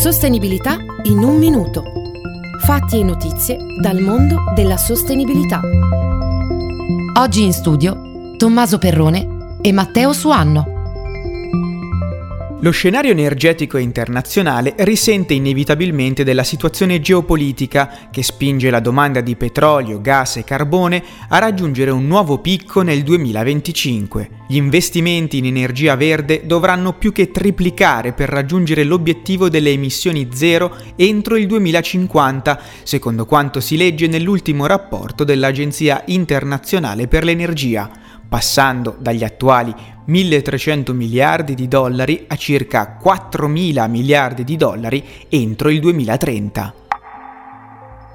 Sostenibilità in un minuto. Fatti e notizie dal mondo della sostenibilità. Oggi in studio Tommaso Perrone e Matteo Suanno. Lo scenario energetico internazionale risente inevitabilmente della situazione geopolitica che spinge la domanda di petrolio, gas e carbone a raggiungere un nuovo picco nel 2025. Gli investimenti in energia verde dovranno più che triplicare per raggiungere l'obiettivo delle emissioni zero entro il 2050, secondo quanto si legge nell'ultimo rapporto dell'Agenzia internazionale per l'energia passando dagli attuali 1.300 miliardi di dollari a circa 4.000 miliardi di dollari entro il 2030.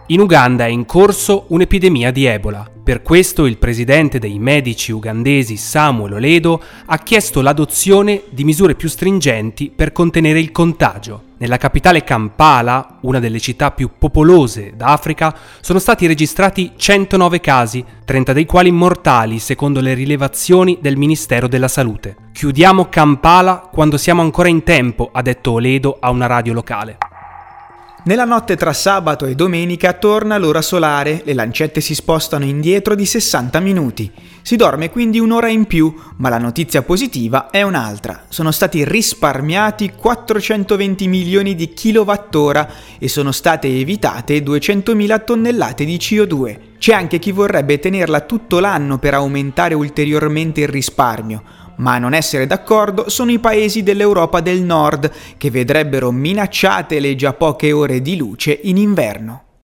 In Uganda è in corso un'epidemia di Ebola. Per questo il presidente dei medici ugandesi Samuel Oledo ha chiesto l'adozione di misure più stringenti per contenere il contagio. Nella capitale Kampala, una delle città più popolose d'Africa, sono stati registrati 109 casi, 30 dei quali mortali secondo le rilevazioni del Ministero della Salute. Chiudiamo Kampala quando siamo ancora in tempo, ha detto Oledo a una radio locale. Nella notte tra sabato e domenica torna l'ora solare, le lancette si spostano indietro di 60 minuti. Si dorme quindi un'ora in più, ma la notizia positiva è un'altra. Sono stati risparmiati 420 milioni di kilowattora e sono state evitate 200.000 tonnellate di CO2. C'è anche chi vorrebbe tenerla tutto l'anno per aumentare ulteriormente il risparmio ma a non essere d'accordo sono i paesi dell'Europa del Nord che vedrebbero minacciate le già poche ore di luce in inverno.